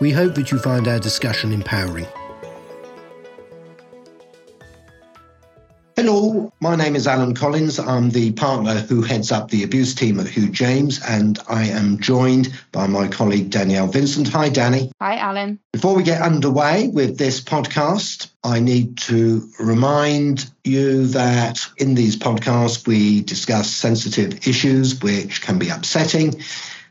we hope that you find our discussion empowering. Hello, my name is Alan Collins. I'm the partner who heads up the abuse team at Hugh James, and I am joined by my colleague Danielle Vincent. Hi, Danny. Hi, Alan. Before we get underway with this podcast, I need to remind you that in these podcasts we discuss sensitive issues which can be upsetting.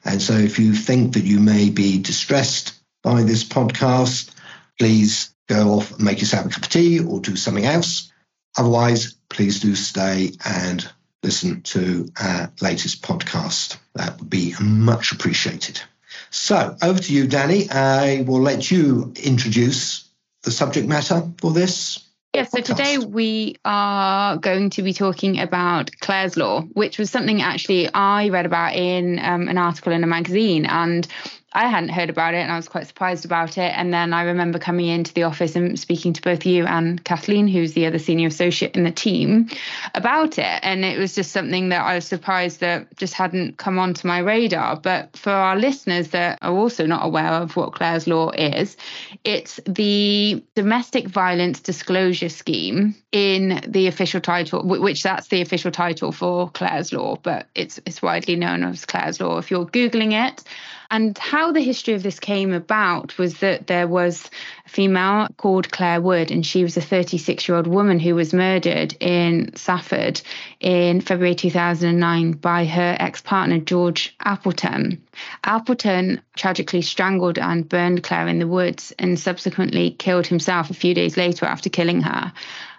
And so if you think that you may be distressed by this podcast, please go off and make yourself a cup of tea or do something else. Otherwise, please do stay and listen to our latest podcast. That would be much appreciated. So, over to you, Danny. I will let you introduce the subject matter for this. Yeah, so today we are going to be talking about Clare's Law, which was something actually I read about in um, an article in a magazine. And I hadn't heard about it and I was quite surprised about it. And then I remember coming into the office and speaking to both you and Kathleen, who's the other senior associate in the team, about it. And it was just something that I was surprised that just hadn't come onto my radar. But for our listeners that are also not aware of what Clare's Law is, it's the Domestic Violence Disclosure Scheme in the official title, which that's the official title for Clare's Law, but it's it's widely known as Clare's Law. If you're Googling it, and how the history of this came about was that there was a female called Clare Wood, and she was a 36 year old woman who was murdered in Salford in February 2009 by her ex partner, George Appleton. Appleton tragically strangled and burned Clare in the woods and subsequently killed himself a few days later after killing her.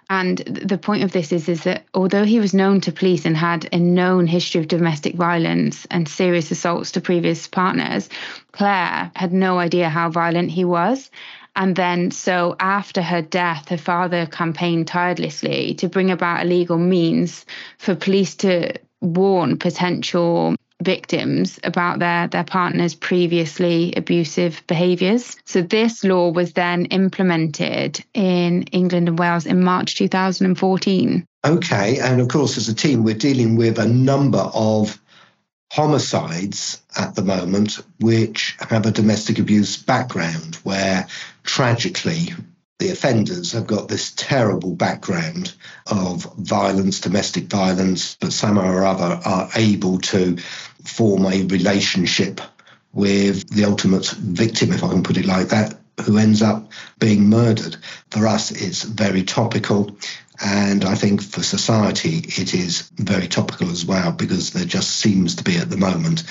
And the point of this is, is that although he was known to police and had a known history of domestic violence and serious assaults to previous partners, Clare had no idea how violent he was. And then, so after her death, her father campaigned tirelessly to bring about a legal means for police to warn potential victims about their, their partner's previously abusive behaviours. So, this law was then implemented in England and Wales in March 2014. Okay. And of course, as a team, we're dealing with a number of homicides at the moment which have a domestic abuse background, where tragically the offenders have got this terrible background of violence, domestic violence, but somehow or other are able to form a relationship with the ultimate victim, if I can put it like that, who ends up being murdered. For us, it's very topical. And I think for society, it is very topical as well, because there just seems to be at the moment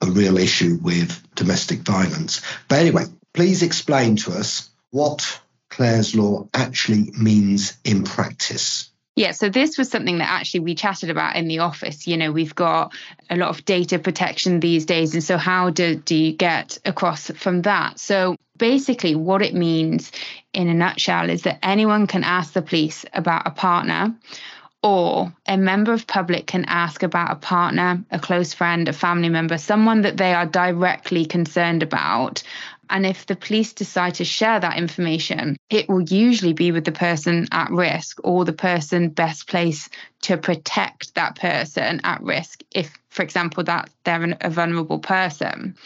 a real issue with domestic violence. But anyway, please explain to us what Clare's Law actually means in practice. Yeah, so this was something that actually we chatted about in the office. You know, we've got a lot of data protection these days. And so, how do, do you get across from that? So, basically, what it means in a nutshell is that anyone can ask the police about a partner or a member of public can ask about a partner, a close friend, a family member, someone that they are directly concerned about and if the police decide to share that information, it will usually be with the person at risk or the person best placed to protect that person at risk, if, for example, that they're a vulnerable person.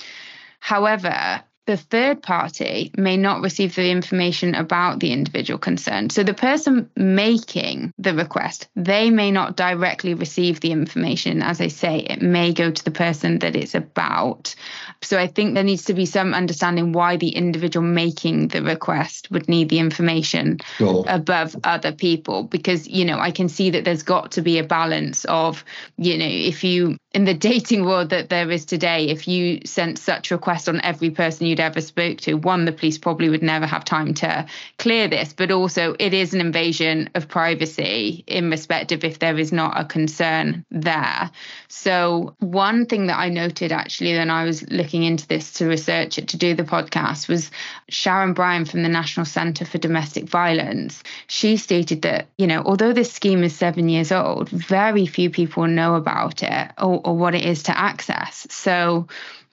However, the third party may not receive the information about the individual concerned. So the person making the request, they may not directly receive the information. As I say, it may go to the person that it's about. So I think there needs to be some understanding why the individual making the request would need the information sure. above other people. Because, you know, I can see that there's got to be a balance of, you know, if you in the dating world that there is today, if you sent such requests on every person you'd ever spoke to, one, the police probably would never have time to clear this, but also it is an invasion of privacy in respect of if there is not a concern there. So, one thing that I noted actually when I was looking into this to research it to do the podcast was Sharon Bryan from the National Centre for Domestic Violence. She stated that, you know, although this scheme is seven years old, very few people know about it or, or what it is to access. So,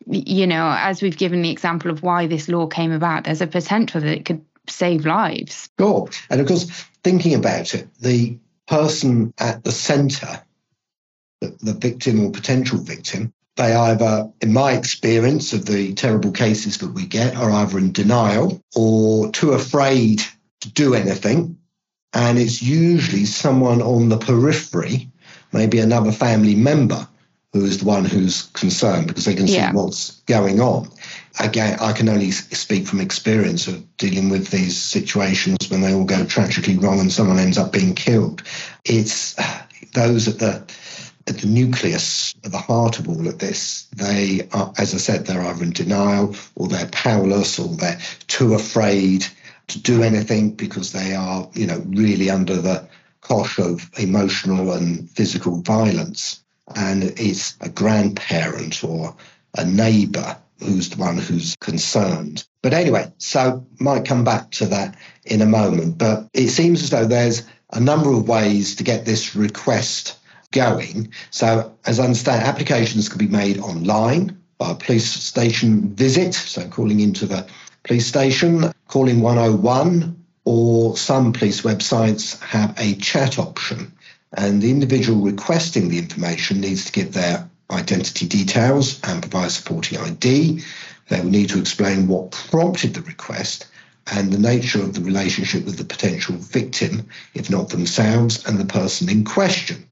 you know, as we've given the example of why this law came about, there's a potential that it could save lives. Sure. And of course, thinking about it, the person at the centre the, the victim or potential victim, they either, in my experience of the terrible cases that we get, are either in denial or too afraid to do anything. And it's usually someone on the periphery, maybe another family member, who is the one who's concerned because they can see yeah. what's going on. Again, I can only speak from experience of dealing with these situations when they all go tragically wrong and someone ends up being killed. It's those at the at the nucleus, at the heart of all of this, they are, as I said, they're either in denial or they're powerless or they're too afraid to do anything because they are, you know, really under the cosh of emotional and physical violence. And it's a grandparent or a neighbour who's the one who's concerned. But anyway, so might come back to that in a moment. But it seems as though there's a number of ways to get this request going. So, as I understand, applications can be made online by a police station visit, so calling into the police station, calling 101, or some police websites have a chat option. And the individual requesting the information needs to give their identity details and provide supporting ID. They will need to explain what prompted the request and the nature of the relationship with the potential victim, if not themselves, and the person in question.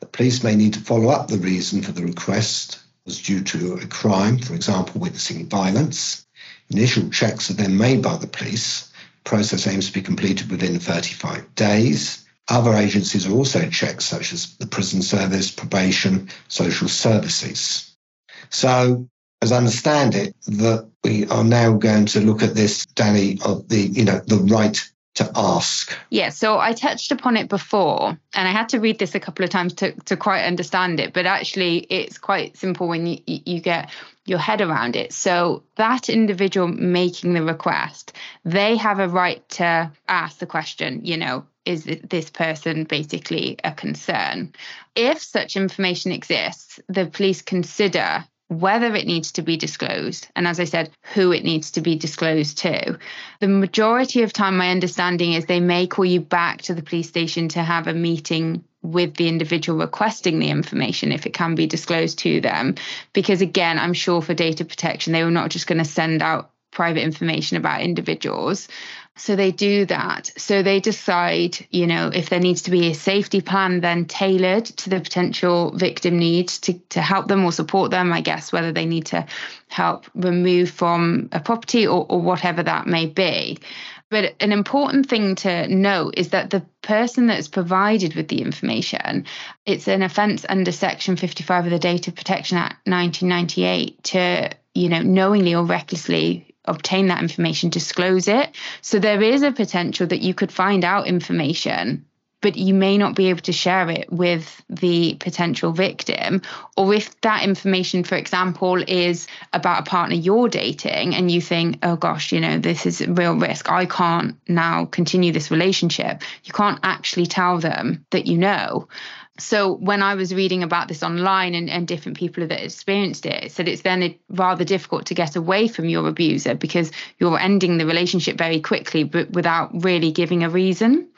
The police may need to follow up the reason for the request was due to a crime, for example, witnessing violence. Initial checks are then made by the police. The Process aims to be completed within 35 days. Other agencies are also checked, such as the prison service, probation, social services. So, as I understand it, that we are now going to look at this, Danny, of the you know the right to ask? Yeah, so I touched upon it before, and I had to read this a couple of times to, to quite understand it, but actually it's quite simple when you, you get your head around it. So that individual making the request, they have a right to ask the question, you know, is this person basically a concern? If such information exists, the police consider whether it needs to be disclosed, and as I said, who it needs to be disclosed to. The majority of time, my understanding is they may call you back to the police station to have a meeting with the individual requesting the information if it can be disclosed to them. Because again, I'm sure for data protection, they were not just going to send out private information about individuals. So they do that. So they decide, you know, if there needs to be a safety plan then tailored to the potential victim needs to, to help them or support them, I guess, whether they need to help remove from a property or, or whatever that may be. But an important thing to note is that the person that's provided with the information, it's an offence under Section 55 of the Data Protection Act 1998 to, you know, knowingly or recklessly obtain that information, disclose it. So there is a potential that you could find out information but you may not be able to share it with the potential victim. Or if that information, for example, is about a partner you're dating and you think, oh gosh, you know, this is a real risk, I can't now continue this relationship, you can't actually tell them that you know so when I was reading about this online and, and different people that experienced it, it said it's then rather difficult to get away from your abuser because you're ending the relationship very quickly, but without really giving a reason.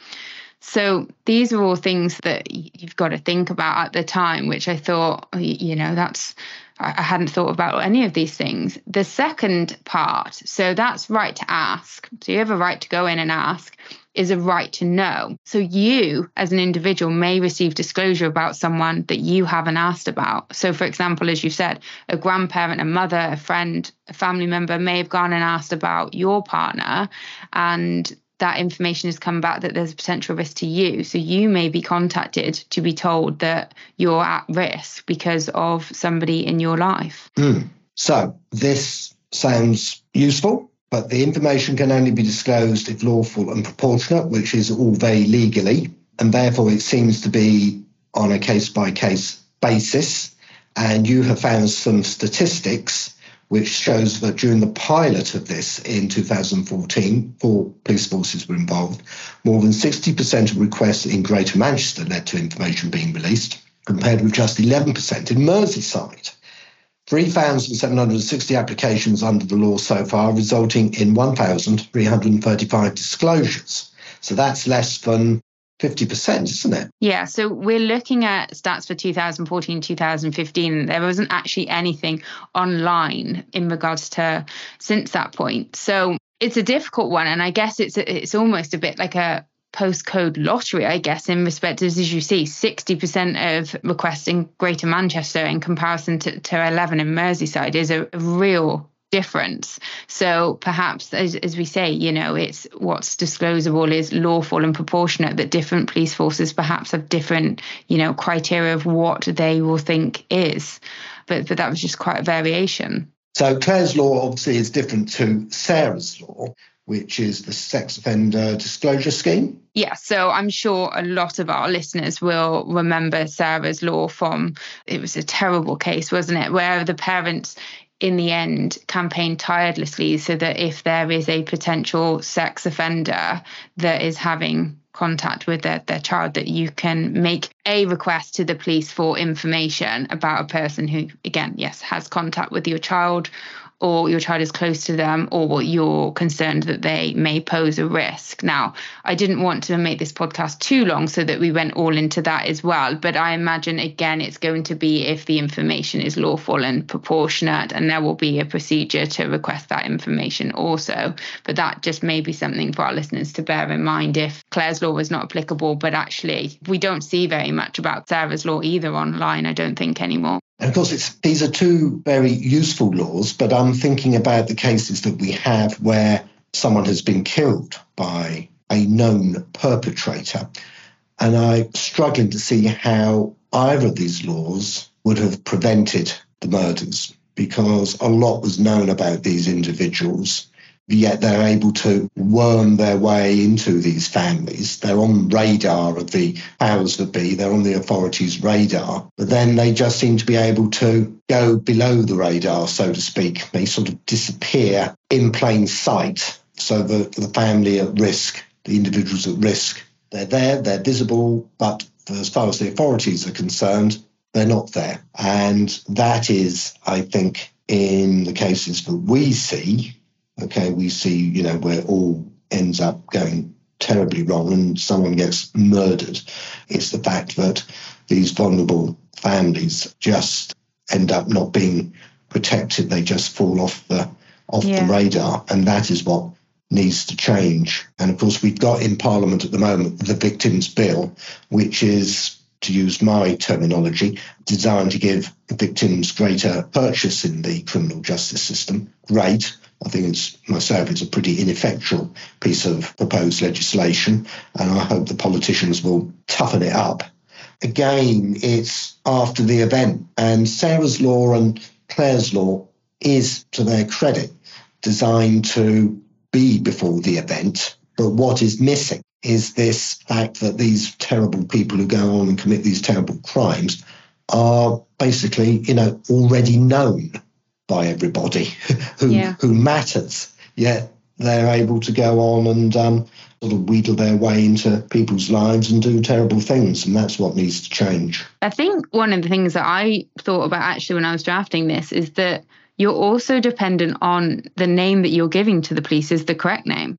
So these are all things that you've got to think about at the time, which I thought, you know, that's I hadn't thought about any of these things. The second part, so that's right to ask. So you have a right to go in and ask is a right to know. So you, as an individual, may receive disclosure about someone that you haven't asked about. So, for example, as you said, a grandparent, a mother, a friend, a family member may have gone and asked about your partner, and that information has come back that there's a potential risk to you. So you may be contacted to be told that you're at risk because of somebody in your life. Mm. So this sounds useful, but the information can only be disclosed if lawful and proportionate, which is all very legally, and therefore it seems to be on a case by case basis. And you have found some statistics which shows that during the pilot of this in 2014, four police forces were involved. More than 60% of requests in Greater Manchester led to information being released, compared with just 11% in Merseyside. 3,760 applications under the law so far, resulting in 1,335 disclosures. So that's less than 50%, isn't it? Yeah. So we're looking at stats for 2014, 2015. There wasn't actually anything online in regards to since that point. So it's a difficult one. And I guess it's it's almost a bit like a postcode lottery, I guess, in respect as, you see, 60% of requests in Greater Manchester in comparison to, to 11 in Merseyside is a real difference. So perhaps, as, as we say, you know, it's what's disclosable is lawful and proportionate. That different police forces perhaps have different, you know, criteria of what they will think is. But but that was just quite a variation. So Clare's law obviously is different to Sarah's law, which is the sex offender disclosure scheme. Yeah, so I'm sure a lot of our listeners will remember Sarah's law from it was a terrible case, wasn't it? Where the parents in the end campaign tirelessly so that if there is a potential sex offender that is having contact with their, their child that you can make a request to the police for information about a person who again yes has contact with your child or your child is close to them, or you're concerned that they may pose a risk. Now, I didn't want to make this podcast too long so that we went all into that as well. But I imagine, again, it's going to be if the information is lawful and proportionate, and there will be a procedure to request that information also. But that just may be something for our listeners to bear in mind if Clare's law was not applicable. But actually, we don't see very much about Sarah's law either online, I don't think anymore. And of course, these are two very useful laws, but I'm thinking about the cases that we have where someone has been killed by a known perpetrator. And I'm struggling to see how either of these laws would have prevented the murders because a lot was known about these individuals yet they're able to worm their way into these families. They're on radar of the powers that be, they're on the authorities' radar, but then they just seem to be able to go below the radar, so to speak. They sort of disappear in plain sight. So the, the family at risk, the individuals at risk, they're there, they're visible, but as far as the authorities are concerned, they're not there. And that is, I think, in the cases that we see, okay, we see, you know, where all ends up going terribly wrong and someone gets murdered. It's the fact that these vulnerable families just end up not being protected. They just fall off the off yeah. the radar, and that is what needs to change. And of course, we've got in Parliament at the moment the Victims Bill, which is to use my terminology, designed to give victims greater purchase in the criminal justice system. Great. I think it's myself, it's a pretty ineffectual piece of proposed legislation, and I hope the politicians will toughen it up. Again, it's after the event, and Sarah's law and Clare's law is, to their credit, designed to be before the event. But what is missing is this fact that these terrible people who go on and commit these terrible crimes are basically, you know, already known by everybody who yeah. who matters. Yet they're able to go on and um, sort of wheedle their way into people's lives and do terrible things, and that's what needs to change. I think one of the things that I thought about actually when I was drafting this is that you're also dependent on the name that you're giving to the police is the correct name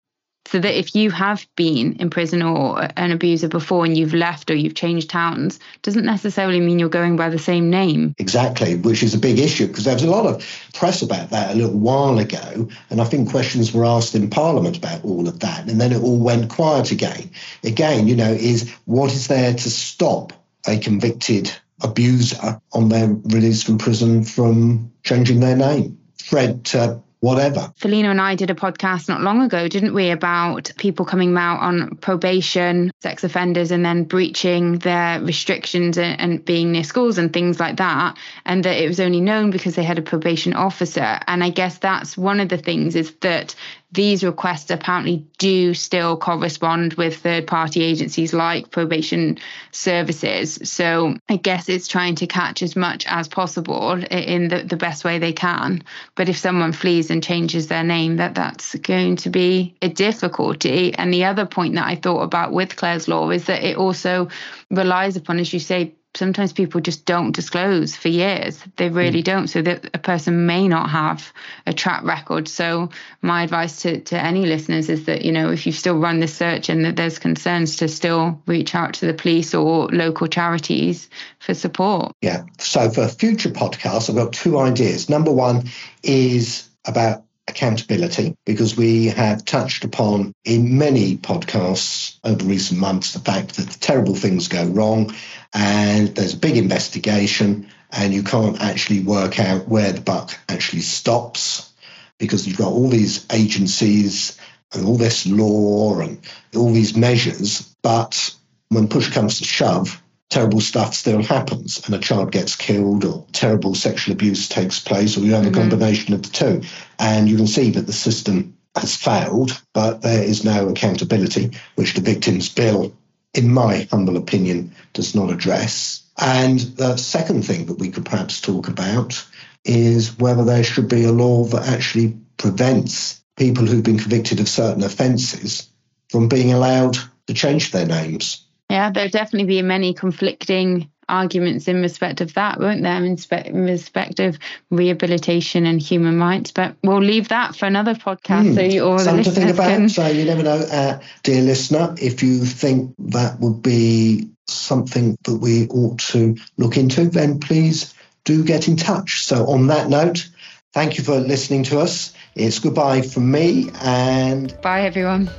so that if you have been in prison or an abuser before and you've left or you've changed towns doesn't necessarily mean you're going by the same name. Exactly which is a big issue because there was a lot of press about that a little while ago and i think questions were asked in parliament about all of that and then it all went quiet again. Again you know is what is there to stop a convicted abuser on their release from prison from changing their name? Fred uh, whatever. Felina and I did a podcast not long ago, didn't we, about people coming out on probation, sex offenders, and then breaching their restrictions and, and, being near schools and things like that. And that it was only known because they had a probation officer. And I guess that's one of the things is that these requests apparently do still correspond with third party agencies like probation services. So I guess it's trying to catch as much as possible in the, the best way they can. But if someone flees and changes their name, that that's going to be a difficulty. And the other point that I thought about with Clare's Law is that it also relies upon, as you say, sometimes people just don't disclose for years. They really mm. don't. So that a person may not have a track record. So my advice to, to any listeners is that, you know, if you still run this search and that there's concerns to still reach out to the police or local charities for support. Yeah. So for future podcasts, I've got two ideas. Number one is about accountability because we have touched upon in many podcasts over recent months the fact that terrible things go wrong and there's a big investigation and you can't actually work out where the buck actually stops because you've got all these agencies and all this law and all these measures. But when push comes to shove terrible stuff still happens and a child gets killed or terrible sexual abuse takes place or you have mm-hmm. a combination of the two. And you can see that the system has failed but there is no accountability which the victims bill in my humble opinion does not address. And the second thing that we could perhaps talk about is whether there should be a law that actually prevents people who've been convicted of certain offences from being allowed to change their names yeah, there'll definitely be many conflicting arguments in respect of that, won't there? In, in respect of rehabilitation and human rights. But we'll leave that for another podcast. Mm, so you all something to think about. Can... So you never know, uh, dear listener, if you think that would be something that we ought to look into, then please do get in touch. So on that note, thank you for listening to us. It's goodbye from me and bye everyone.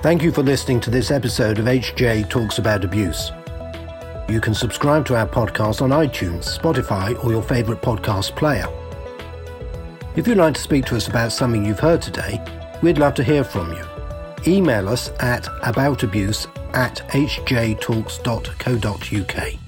Thank you for listening to this episode of HJ Talks About Abuse. You can subscribe to our podcast on iTunes, Spotify, or your favourite podcast player. If you'd like to speak to us about something you've heard today, we'd love to hear from you. Email us at aboutabuse at hjtalks.co.uk.